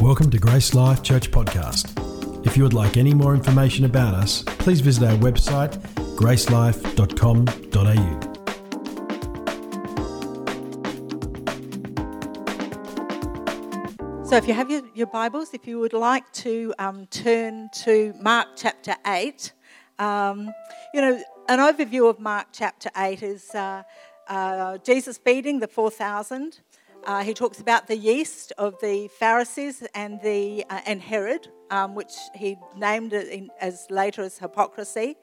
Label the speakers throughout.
Speaker 1: Welcome to Grace Life Church Podcast. If you would like any more information about us, please visit our website gracelife.com.au.
Speaker 2: So, if you have your, your Bibles, if you would like to um, turn to Mark chapter 8, um, you know, an overview of Mark chapter 8 is uh, uh, Jesus feeding the 4,000. Uh, he talks about the yeast of the Pharisees and, the, uh, and Herod, um, which he named in, as later as hypocrisy.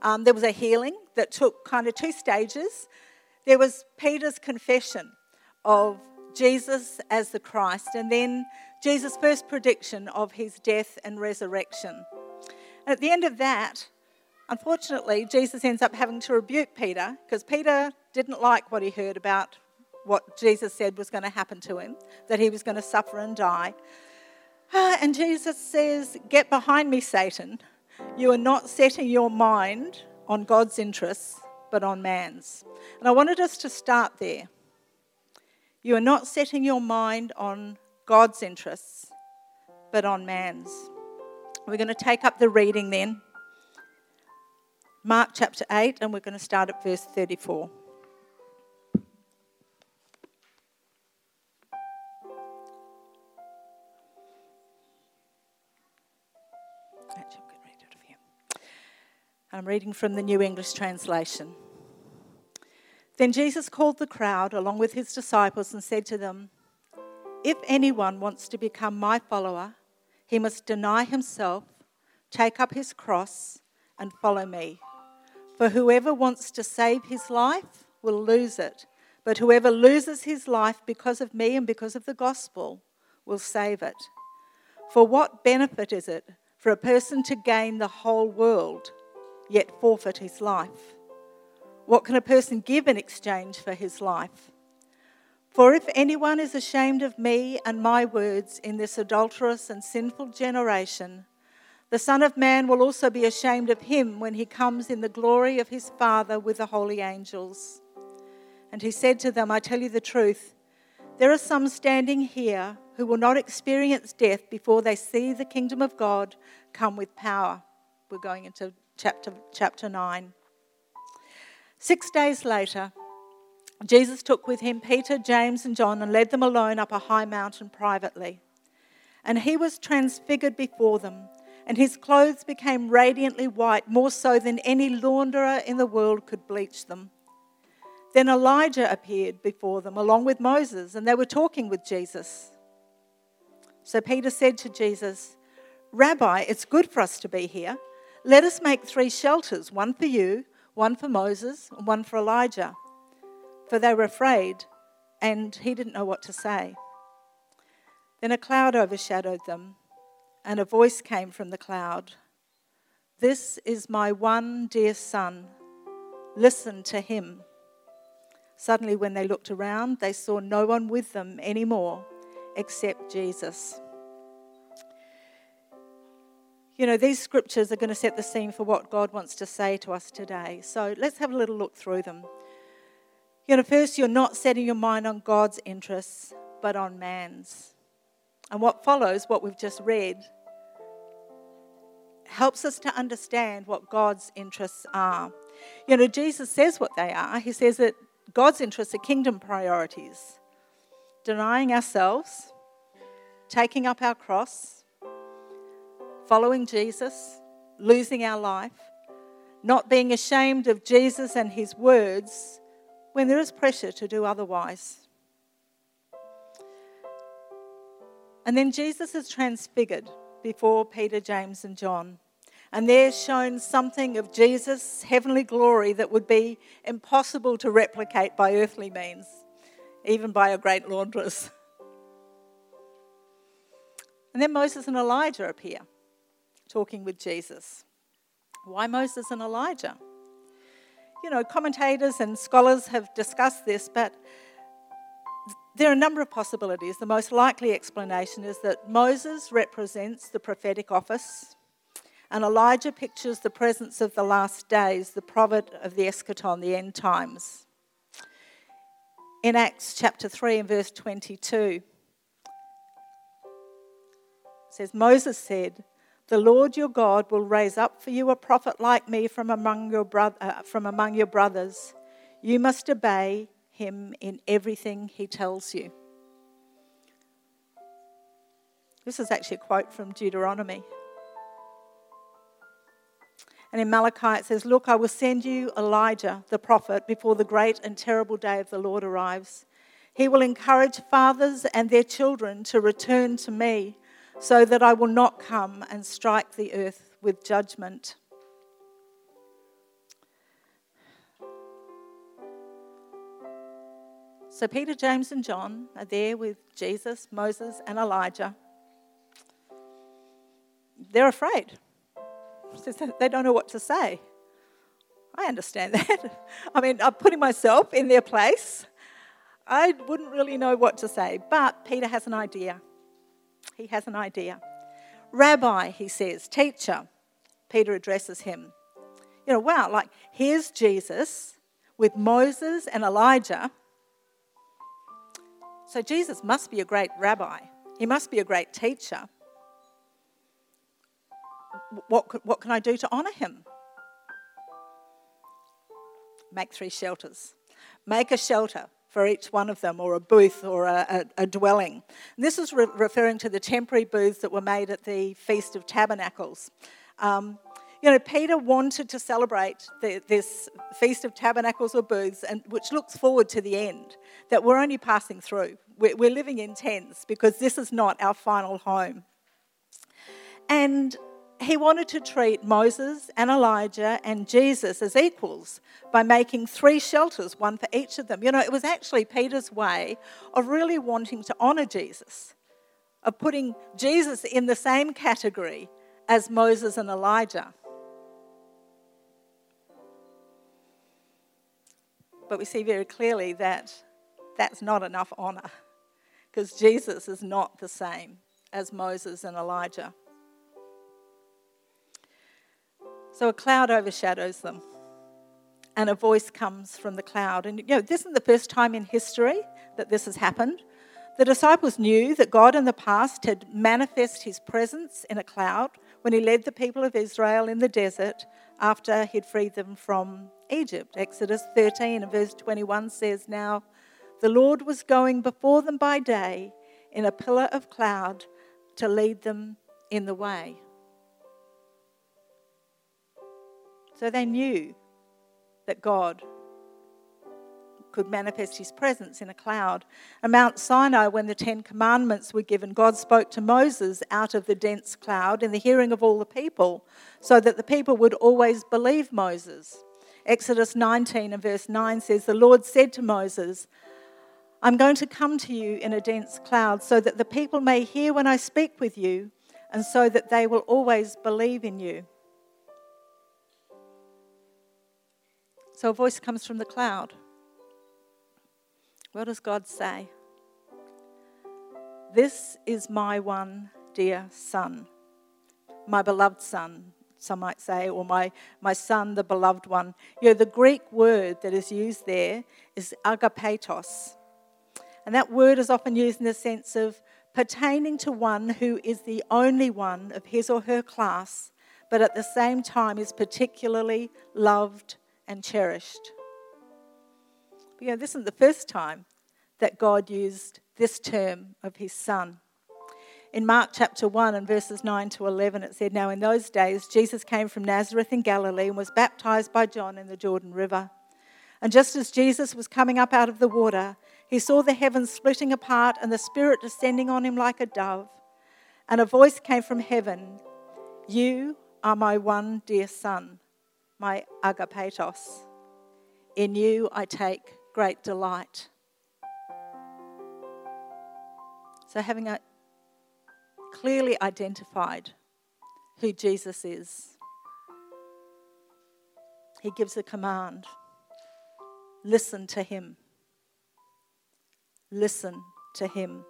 Speaker 2: Um, there was a healing that took kind of two stages. There was Peter's confession of Jesus as the Christ, and then Jesus' first prediction of his death and resurrection. And at the end of that, unfortunately, Jesus ends up having to rebuke Peter because Peter didn't like what he heard about what Jesus said was going to happen to him, that he was going to suffer and die. Ah, and Jesus says, Get behind me, Satan. You are not setting your mind on God's interests, but on man's. And I wanted us to start there. You are not setting your mind on God's interests, but on man's. We're going to take up the reading then. Mark chapter 8, and we're going to start at verse 34. I'm reading from the New English Translation. Then Jesus called the crowd along with his disciples and said to them, If anyone wants to become my follower, he must deny himself, take up his cross, and follow me. For whoever wants to save his life will lose it, but whoever loses his life because of me and because of the gospel will save it. For what benefit is it for a person to gain the whole world, yet forfeit his life? What can a person give in exchange for his life? For if anyone is ashamed of me and my words in this adulterous and sinful generation, the Son of Man will also be ashamed of him when he comes in the glory of his Father with the holy angels. And he said to them, I tell you the truth, there are some standing here who will not experience death before they see the kingdom of God come with power. We're going into chapter, chapter 9. Six days later, Jesus took with him Peter, James, and John and led them alone up a high mountain privately. And he was transfigured before them, and his clothes became radiantly white, more so than any launderer in the world could bleach them. Then Elijah appeared before them, along with Moses, and they were talking with Jesus. So Peter said to Jesus, Rabbi, it's good for us to be here. Let us make three shelters one for you, one for Moses, and one for Elijah. For they were afraid, and he didn't know what to say. Then a cloud overshadowed them, and a voice came from the cloud This is my one dear son. Listen to him. Suddenly, when they looked around, they saw no one with them anymore except Jesus. You know, these scriptures are going to set the scene for what God wants to say to us today. So let's have a little look through them. You know, first, you're not setting your mind on God's interests, but on man's. And what follows, what we've just read, helps us to understand what God's interests are. You know, Jesus says what they are. He says that God's interests are kingdom priorities denying ourselves, taking up our cross, following Jesus, losing our life, not being ashamed of Jesus and his words when there is pressure to do otherwise. And then Jesus is transfigured before Peter, James, and John. And they're shown something of Jesus' heavenly glory that would be impossible to replicate by earthly means, even by a great laundress. And then Moses and Elijah appear, talking with Jesus. Why Moses and Elijah? You know, commentators and scholars have discussed this, but there are a number of possibilities. The most likely explanation is that Moses represents the prophetic office and Elijah pictures the presence of the last days, the prophet of the eschaton, the end times. In Acts chapter 3 and verse 22, says Moses said, "The Lord your God will raise up for you a prophet like me from among your uh, from among your brothers. You must obey him in everything he tells you." This is actually a quote from Deuteronomy. And in Malachi it says, Look, I will send you Elijah, the prophet, before the great and terrible day of the Lord arrives. He will encourage fathers and their children to return to me so that I will not come and strike the earth with judgment. So Peter, James, and John are there with Jesus, Moses, and Elijah. They're afraid. They don't know what to say. I understand that. I mean, I'm putting myself in their place. I wouldn't really know what to say, but Peter has an idea. He has an idea. Rabbi, he says, teacher. Peter addresses him. You know, wow, like here's Jesus with Moses and Elijah. So Jesus must be a great rabbi. He must be a great teacher. What, what can I do to honour him? Make three shelters. Make a shelter for each one of them, or a booth or a, a, a dwelling. And this is re- referring to the temporary booths that were made at the Feast of Tabernacles. Um, you know, Peter wanted to celebrate the, this Feast of Tabernacles or booths, and, which looks forward to the end, that we're only passing through. We're, we're living in tents because this is not our final home. And he wanted to treat Moses and Elijah and Jesus as equals by making three shelters, one for each of them. You know, it was actually Peter's way of really wanting to honour Jesus, of putting Jesus in the same category as Moses and Elijah. But we see very clearly that that's not enough honour because Jesus is not the same as Moses and Elijah. So a cloud overshadows them, and a voice comes from the cloud. And you know, this isn't the first time in history that this has happened. The disciples knew that God in the past had manifested his presence in a cloud when he led the people of Israel in the desert after he'd freed them from Egypt. Exodus 13 and verse 21 says, Now the Lord was going before them by day in a pillar of cloud to lead them in the way. So they knew that God could manifest his presence in a cloud. At Mount Sinai, when the Ten Commandments were given, God spoke to Moses out of the dense cloud in the hearing of all the people, so that the people would always believe Moses. Exodus 19 and verse 9 says, The Lord said to Moses, I'm going to come to you in a dense cloud so that the people may hear when I speak with you, and so that they will always believe in you. So a voice comes from the cloud. What does God say? This is my one dear son, my beloved son, some might say, or my, my son, the beloved one. You know, the Greek word that is used there is agapetos. And that word is often used in the sense of pertaining to one who is the only one of his or her class, but at the same time is particularly loved and cherished. But, you know, this isn't the first time that God used this term of his son. In Mark chapter 1 and verses 9 to 11, it said, Now in those days, Jesus came from Nazareth in Galilee and was baptized by John in the Jordan River. And just as Jesus was coming up out of the water, he saw the heavens splitting apart and the Spirit descending on him like a dove. And a voice came from heaven You are my one dear Son my agapetos. In you I take great delight. So, having a clearly identified who Jesus is, he gives a command listen to him. Listen to him.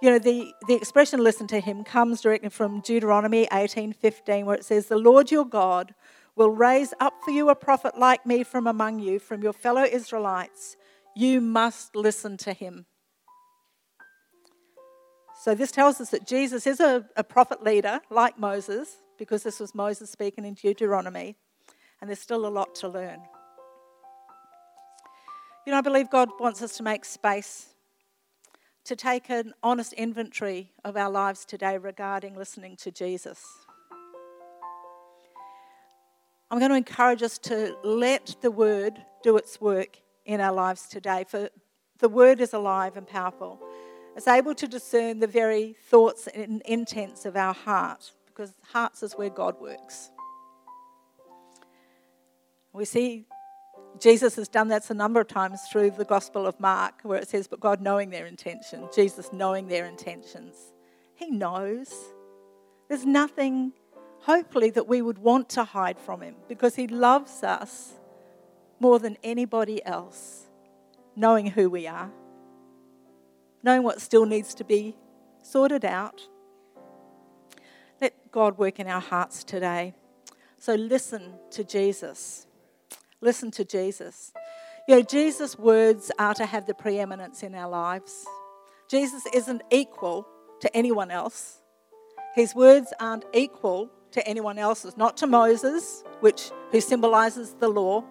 Speaker 2: You know, the, the expression listen to him comes directly from Deuteronomy 18:15, where it says, The Lord your God will raise up for you a prophet like me from among you, from your fellow Israelites. You must listen to him. So, this tells us that Jesus is a, a prophet leader like Moses, because this was Moses speaking in Deuteronomy, and there's still a lot to learn. You know, I believe God wants us to make space to take an honest inventory of our lives today regarding listening to Jesus. I'm going to encourage us to let the word do its work in our lives today, for the word is alive and powerful. It's able to discern the very thoughts and intents of our heart, because hearts is where God works. We see Jesus has done that a number of times through the Gospel of Mark, where it says, But God knowing their intention, Jesus knowing their intentions. He knows. There's nothing, hopefully, that we would want to hide from Him because He loves us more than anybody else, knowing who we are knowing what still needs to be sorted out. Let God work in our hearts today. So listen to Jesus. Listen to Jesus. You know, Jesus' words are to have the preeminence in our lives. Jesus isn't equal to anyone else. His words aren't equal to anyone else's, not to Moses, which who symbolizes the law,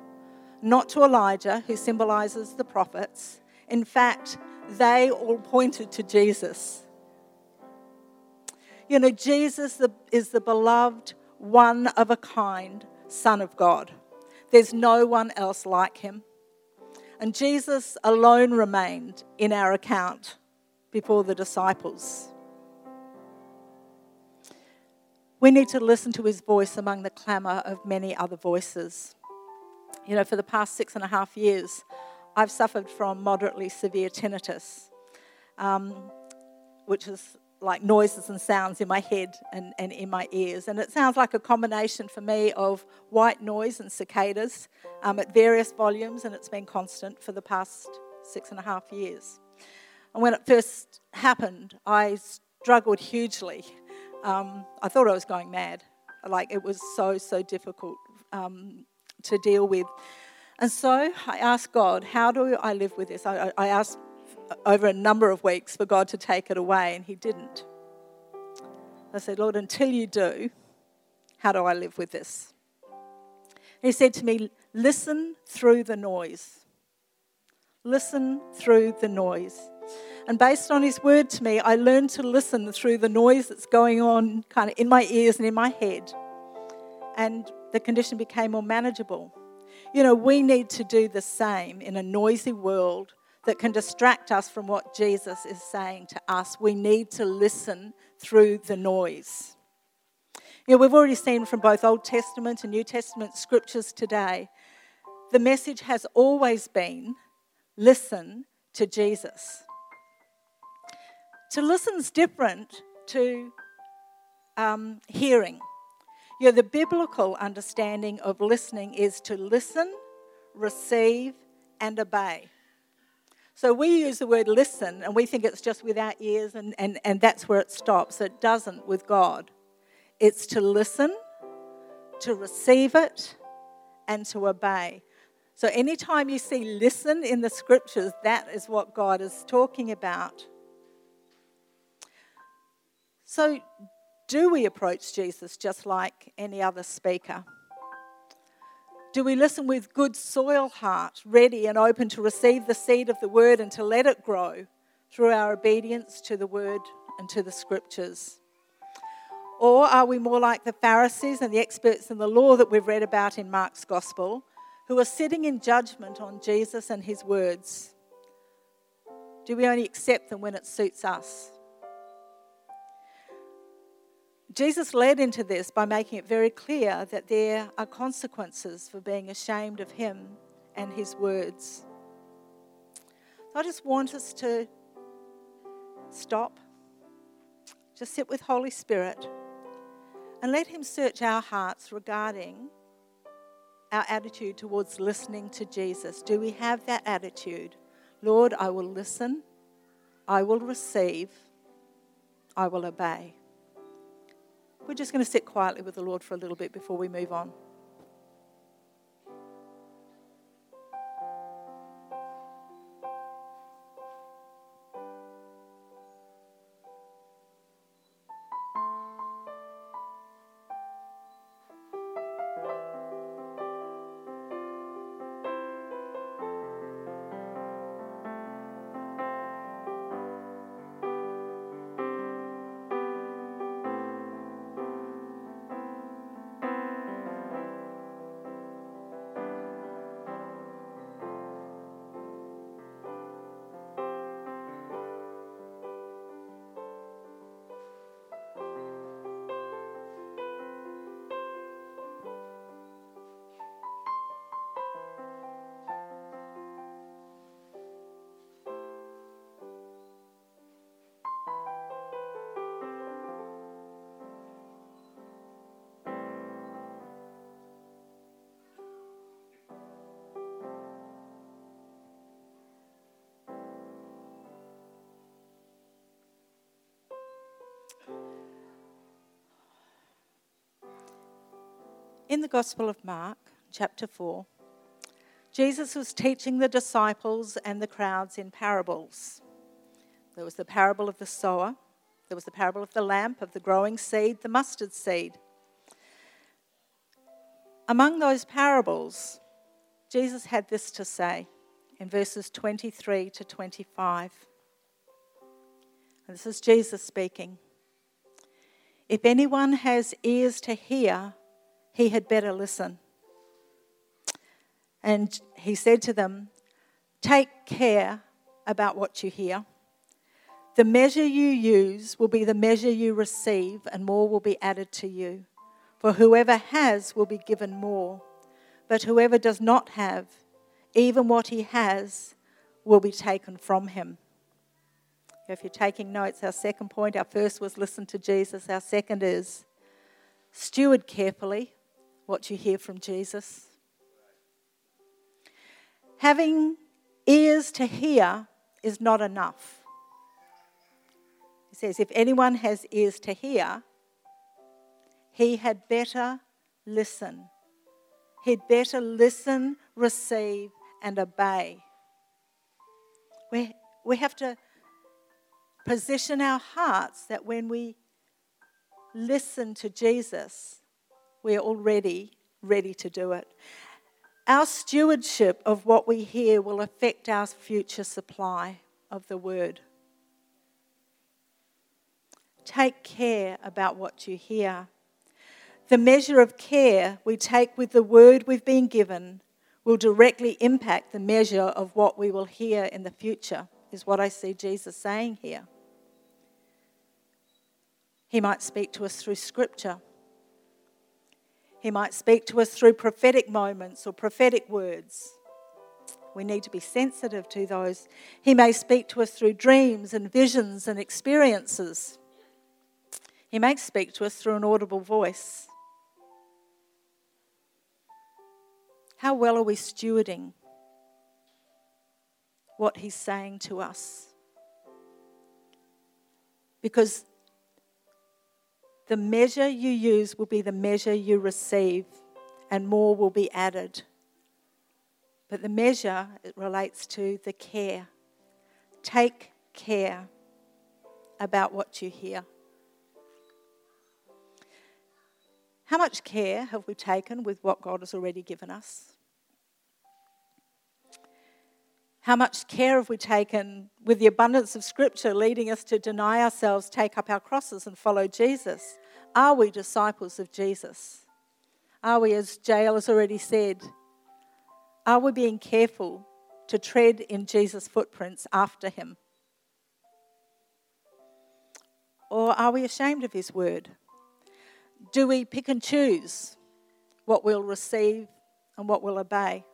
Speaker 2: not to Elijah, who symbolizes the prophets. In fact, they all pointed to Jesus. You know, Jesus is the beloved, one of a kind Son of God. There's no one else like him. And Jesus alone remained in our account before the disciples. We need to listen to his voice among the clamour of many other voices. You know, for the past six and a half years, I've suffered from moderately severe tinnitus, um, which is like noises and sounds in my head and, and in my ears. And it sounds like a combination for me of white noise and cicadas um, at various volumes, and it's been constant for the past six and a half years. And when it first happened, I struggled hugely. Um, I thought I was going mad. Like it was so, so difficult um, to deal with. And so I asked God, how do I live with this? I, I asked over a number of weeks for God to take it away, and He didn't. I said, Lord, until you do, how do I live with this? he said to me, Listen through the noise. Listen through the noise. And based on his word to me, I learned to listen through the noise that's going on kind of in my ears and in my head. And the condition became more manageable. You know, we need to do the same in a noisy world that can distract us from what Jesus is saying to us. We need to listen through the noise. You know, we've already seen from both Old Testament and New Testament scriptures today, the message has always been listen to Jesus. To listen is different to um, hearing. You know, the biblical understanding of listening is to listen, receive, and obey. So we use the word listen and we think it's just with our ears and, and, and that's where it stops. It doesn't with God. It's to listen, to receive it, and to obey. So anytime you see listen in the scriptures, that is what God is talking about. So do we approach Jesus just like any other speaker? Do we listen with good soil heart, ready and open to receive the seed of the word and to let it grow through our obedience to the word and to the scriptures? Or are we more like the Pharisees and the experts in the law that we've read about in Mark's gospel, who are sitting in judgment on Jesus and his words? Do we only accept them when it suits us? Jesus led into this by making it very clear that there are consequences for being ashamed of him and his words. I just want us to stop, just sit with Holy Spirit, and let Him search our hearts regarding our attitude towards listening to Jesus. Do we have that attitude? Lord, I will listen, I will receive, I will obey. We're just going to sit quietly with the Lord for a little bit before we move on. In the Gospel of Mark, chapter 4, Jesus was teaching the disciples and the crowds in parables. There was the parable of the sower, there was the parable of the lamp, of the growing seed, the mustard seed. Among those parables, Jesus had this to say in verses 23 to 25. And this is Jesus speaking. If anyone has ears to hear, he had better listen. And he said to them, Take care about what you hear. The measure you use will be the measure you receive, and more will be added to you. For whoever has will be given more, but whoever does not have, even what he has, will be taken from him. If you're taking notes, our second point, our first was listen to Jesus. Our second is steward carefully what you hear from Jesus. Having ears to hear is not enough. He says, if anyone has ears to hear, he had better listen. He'd better listen, receive, and obey. We, we have to position our hearts that when we listen to Jesus, we're already ready to do it. Our stewardship of what we hear will affect our future supply of the word. Take care about what you hear. The measure of care we take with the word we've been given will directly impact the measure of what we will hear in the future, is what I see Jesus saying here. He might speak to us through scripture. He might speak to us through prophetic moments or prophetic words. We need to be sensitive to those. He may speak to us through dreams and visions and experiences. He may speak to us through an audible voice. How well are we stewarding what He's saying to us? Because the measure you use will be the measure you receive, and more will be added. But the measure it relates to the care. Take care about what you hear. How much care have we taken with what God has already given us? How much care have we taken with the abundance of Scripture leading us to deny ourselves, take up our crosses, and follow Jesus? Are we disciples of Jesus? Are we, as Jael has already said, are we being careful to tread in Jesus' footprints after him? Or are we ashamed of his word? Do we pick and choose what we'll receive and what we'll obey?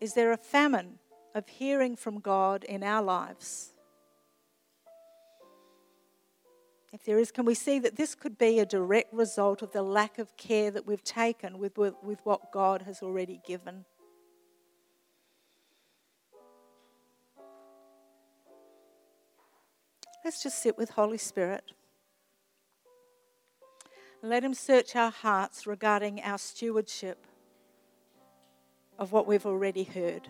Speaker 2: Is there a famine of hearing from God in our lives? If there is, can we see that this could be a direct result of the lack of care that we've taken with, with, with what God has already given? Let's just sit with Holy Spirit. Let Him search our hearts regarding our stewardship of what we've already heard.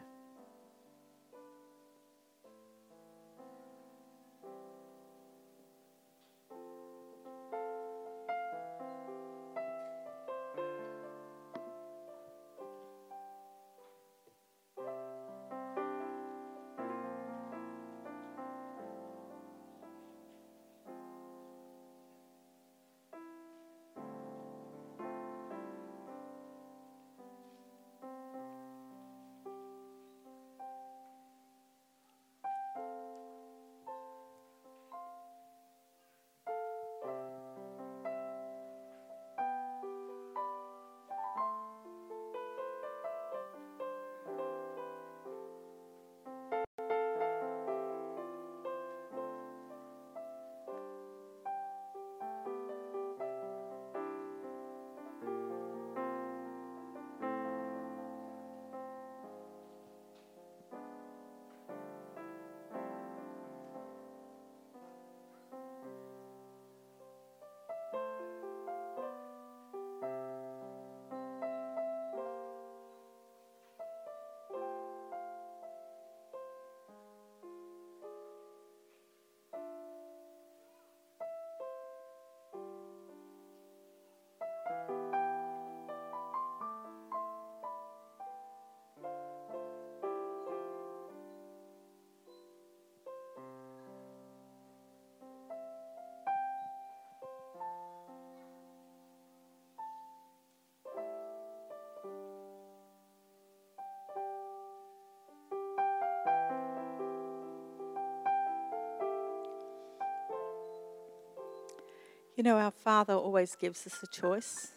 Speaker 2: You know, our Father always gives us a choice.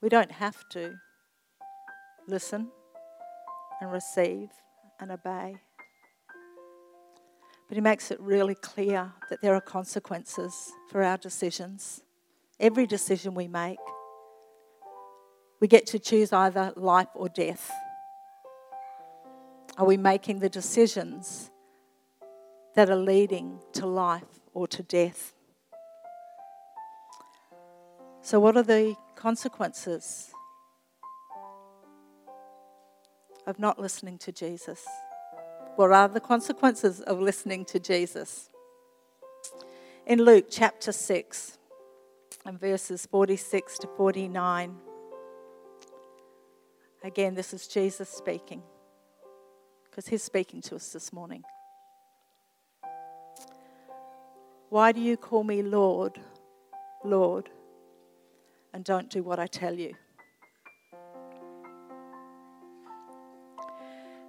Speaker 2: We don't have to listen and receive and obey. But he makes it really clear that there are consequences for our decisions. Every decision we make, we get to choose either life or death. Are we making the decisions that are leading to life or to death? So, what are the consequences of not listening to Jesus? What are the consequences of listening to Jesus? In Luke chapter 6 and verses 46 to 49, again, this is Jesus speaking because he's speaking to us this morning. Why do you call me Lord, Lord, and don't do what I tell you?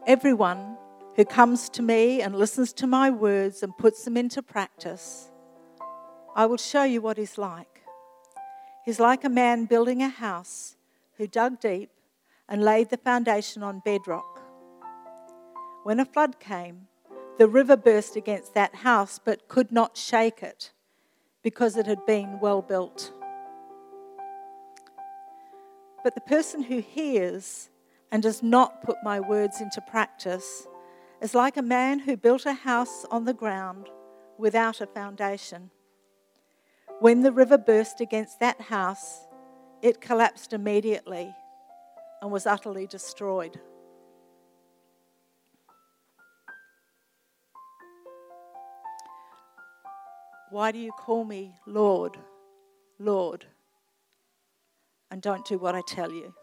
Speaker 2: Everyone who comes to me and listens to my words and puts them into practice, I will show you what he's like. He's like a man building a house who dug deep and laid the foundation on bedrock. When a flood came, the river burst against that house but could not shake it because it had been well built. But the person who hears and does not put my words into practice is like a man who built a house on the ground without a foundation. When the river burst against that house, it collapsed immediately and was utterly destroyed. Why do you call me Lord, Lord, and don't do what I tell you?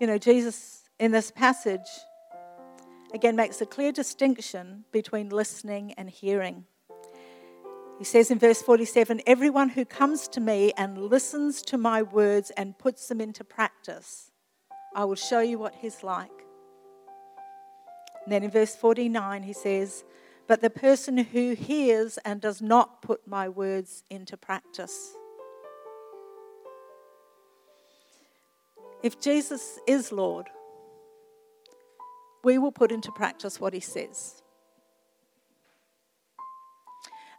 Speaker 2: You know, Jesus in this passage again makes a clear distinction between listening and hearing. He says in verse 47 Everyone who comes to me and listens to my words and puts them into practice, I will show you what he's like. And then in verse 49, he says, but the person who hears and does not put my words into practice. If Jesus is Lord, we will put into practice what he says.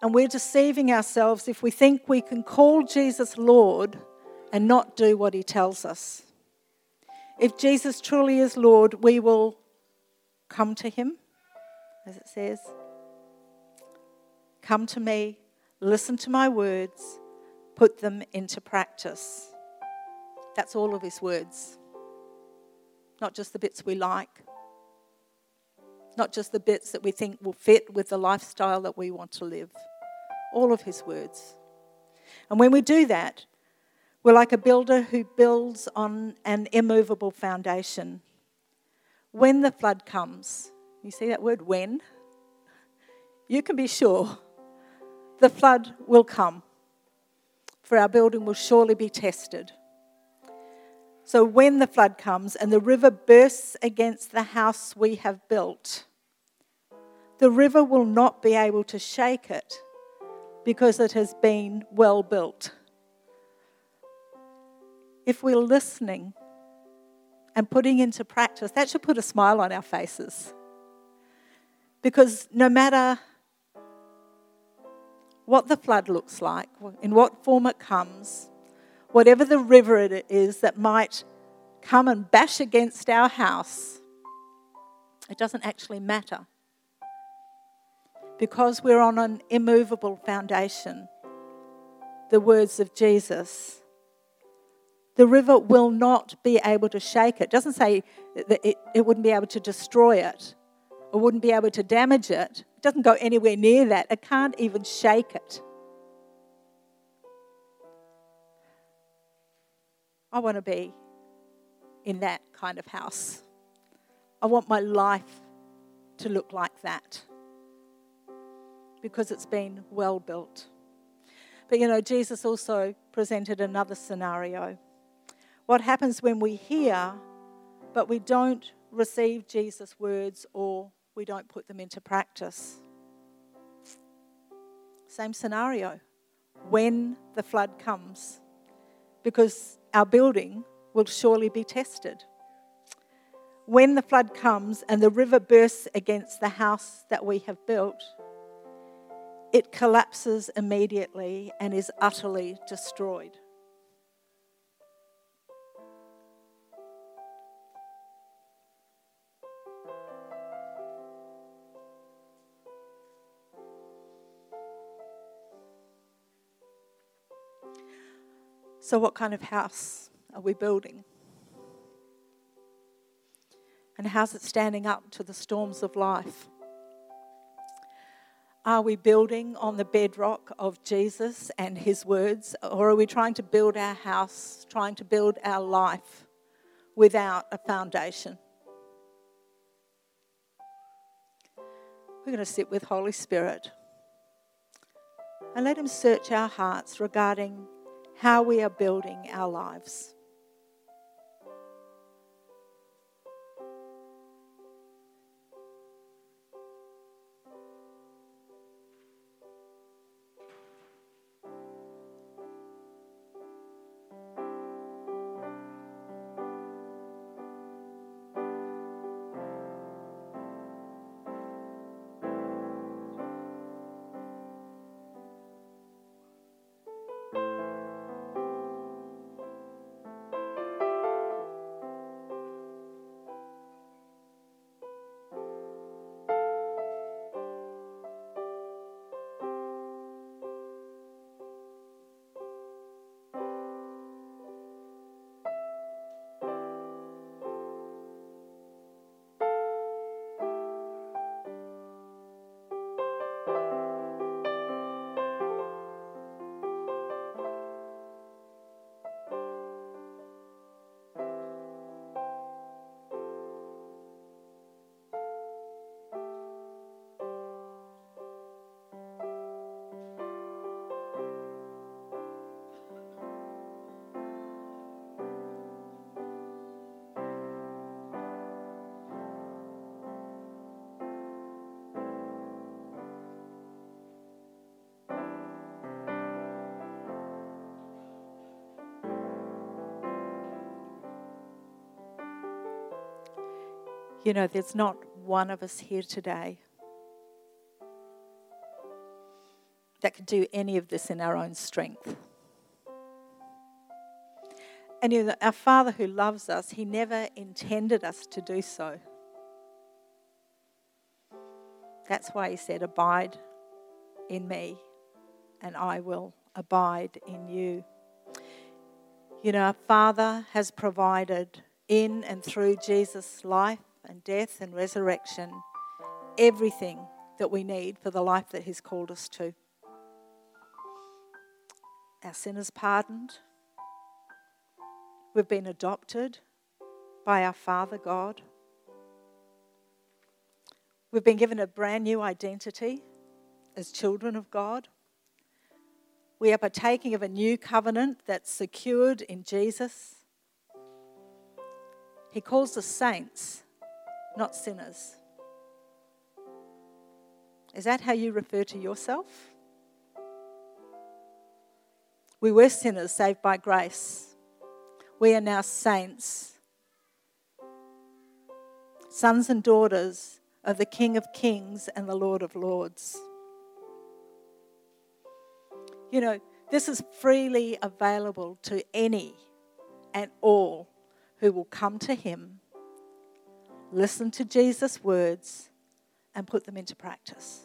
Speaker 2: And we're deceiving ourselves if we think we can call Jesus Lord and not do what he tells us. If Jesus truly is Lord, we will come to him, as it says, Come to me, listen to my words, put them into practice. That's all of his words. Not just the bits we like, not just the bits that we think will fit with the lifestyle that we want to live. All of his words. And when we do that, we're like a builder who builds on an immovable foundation. When the flood comes, you see that word when? You can be sure the flood will come, for our building will surely be tested. So when the flood comes and the river bursts against the house we have built, the river will not be able to shake it because it has been well built. If we're listening and putting into practice, that should put a smile on our faces. Because no matter what the flood looks like, in what form it comes, whatever the river it is that might come and bash against our house, it doesn't actually matter. Because we're on an immovable foundation, the words of Jesus, the river will not be able to shake it. It doesn't say that it, it wouldn't be able to destroy it or wouldn't be able to damage it doesn't go anywhere near that. It can't even shake it. I want to be in that kind of house. I want my life to look like that because it's been well built. But you know, Jesus also presented another scenario. What happens when we hear, but we don't receive Jesus' words or we don't put them into practice. Same scenario when the flood comes, because our building will surely be tested. When the flood comes and the river bursts against the house that we have built, it collapses immediately and is utterly destroyed. So, what kind of house are we building? And how's it standing up to the storms of life? Are we building on the bedrock of Jesus and his words, or are we trying to build our house, trying to build our life without a foundation? We're going to sit with Holy Spirit and let him search our hearts regarding how we are building our lives. You know, there's not one of us here today that could do any of this in our own strength. And you know, our Father who loves us, He never intended us to do so. That's why He said, Abide in me, and I will abide in you. You know, our Father has provided in and through Jesus' life and death and resurrection everything that we need for the life that He's called us to. Our sin is pardoned. We've been adopted by our Father God. We've been given a brand new identity as children of God. We are partaking of a new covenant that's secured in Jesus. He calls us saints not sinners. Is that how you refer to yourself? We were sinners saved by grace. We are now saints, sons and daughters of the King of Kings and the Lord of Lords. You know, this is freely available to any and all who will come to Him listen to Jesus' words, and put them into practice.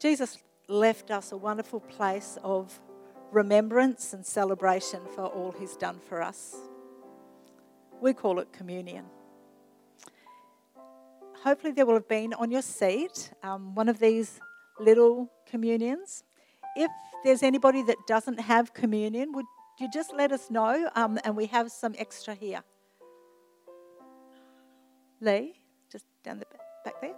Speaker 2: Jesus left us a wonderful place of remembrance and celebration for all he's done for us. We call it communion. Hopefully, there will have been on your seat um, one of these little communions. If there's anybody that doesn't have communion, would you just let us know, um, and we have some extra here. Lee, just down the back there.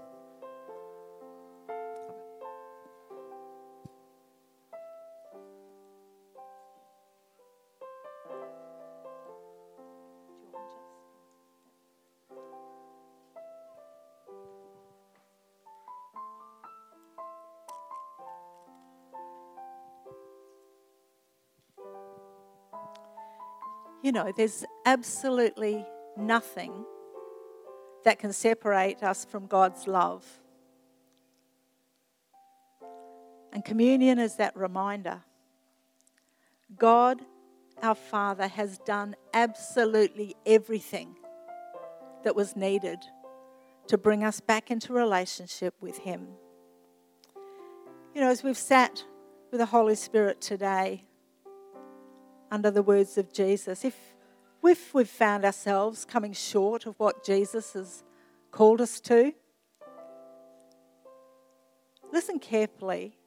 Speaker 2: You know, there's absolutely nothing that can separate us from God's love. And communion is that reminder. God, our Father, has done absolutely everything that was needed to bring us back into relationship with Him. You know, as we've sat with the Holy Spirit today under the words of Jesus, if, if we've found ourselves coming short of what Jesus has called us to, listen carefully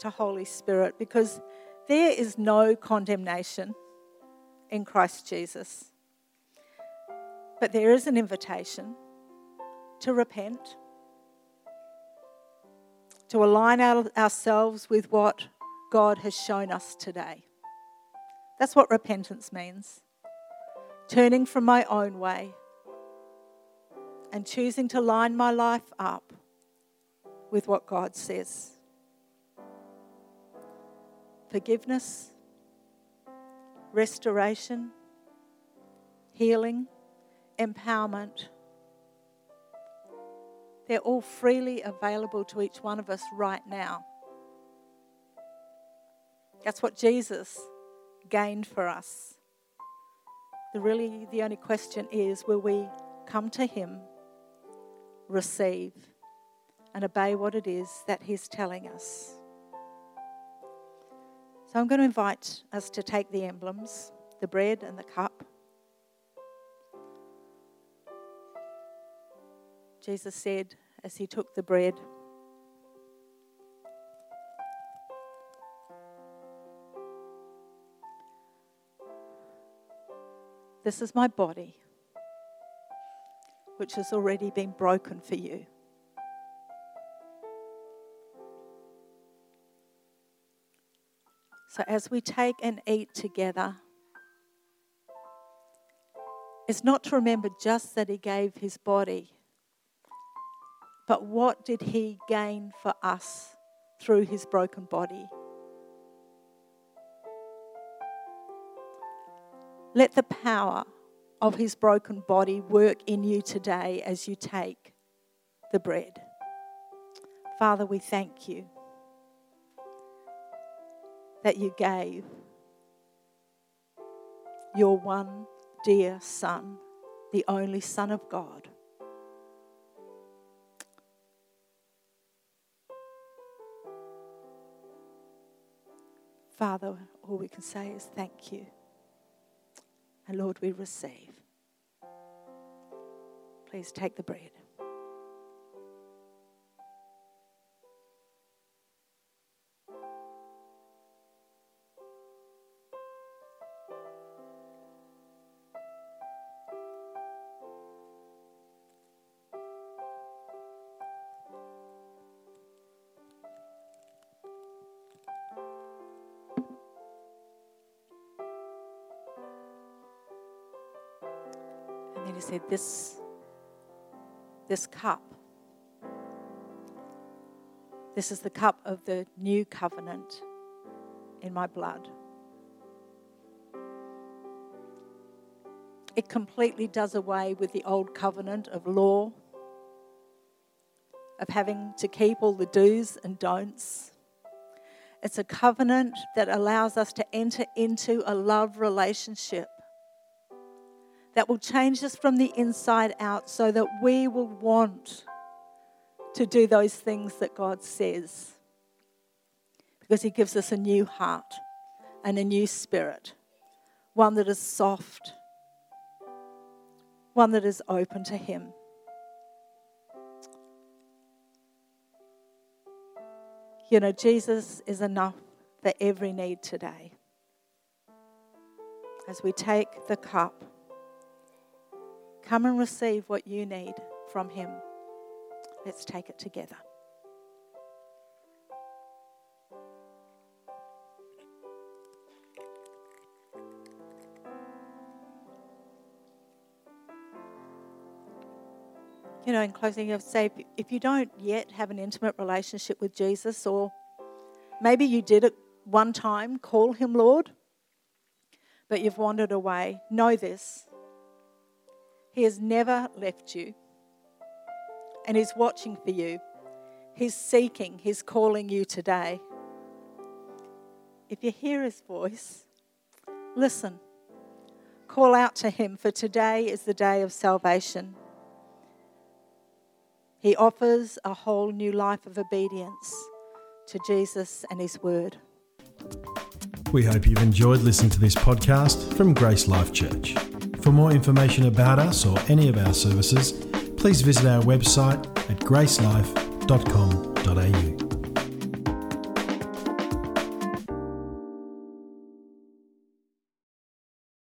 Speaker 2: to Holy Spirit because there is no condemnation in Christ Jesus. But there is an invitation to repent, to align our, ourselves with what God has shown us today. That's what repentance means. Turning from my own way and choosing to line my life up with what God says. Forgiveness, restoration, healing, empowerment they're all freely available to each one of us right now. That's what Jesus gained for us. The really the only question is will we come to him, receive and obey what it is that he's telling us. So I'm going to invite us to take the emblems, the bread and the cup. Jesus said as he took the bread. This is my body, which has already been broken for you. So, as we take and eat together, it's not to remember just that He gave His body, but what did he gain for us through his broken body? Let the power of his broken body work in you today as you take the bread. Father, we thank you that you gave your one dear Son, the only Son of God Father, all we can say is thank you. And Lord, we receive. Please take the bread. He said, This, this cup, this is the cup of the new covenant in my blood. It completely does away with the old covenant of law, of having to keep all the do's and don'ts. It's a covenant that allows us to enter into a love relationship that will change us from the inside out so that we will want to do those things that God says. Because He gives us a new heart and a new spirit, one that is soft, one that is open to Him. You know, Jesus is enough for every need today. As we take the cup, Come and receive what you need from Him. Let's take it together. You know, in closing, I'd say if you don't yet have an intimate relationship with Jesus, or maybe you did it one time, call Him Lord. but you've wandered away, know this. He has never left you, and He's watching for you. He's seeking, He's calling you today. If you hear His voice, listen. Call out to Him, for today is the day of salvation. He offers a whole new life of obedience to Jesus and His Word.
Speaker 1: We hope you've enjoyed listening to this podcast from Grace Life Church. For more information about us or any of our services, please visit our website at gracelife.com.au.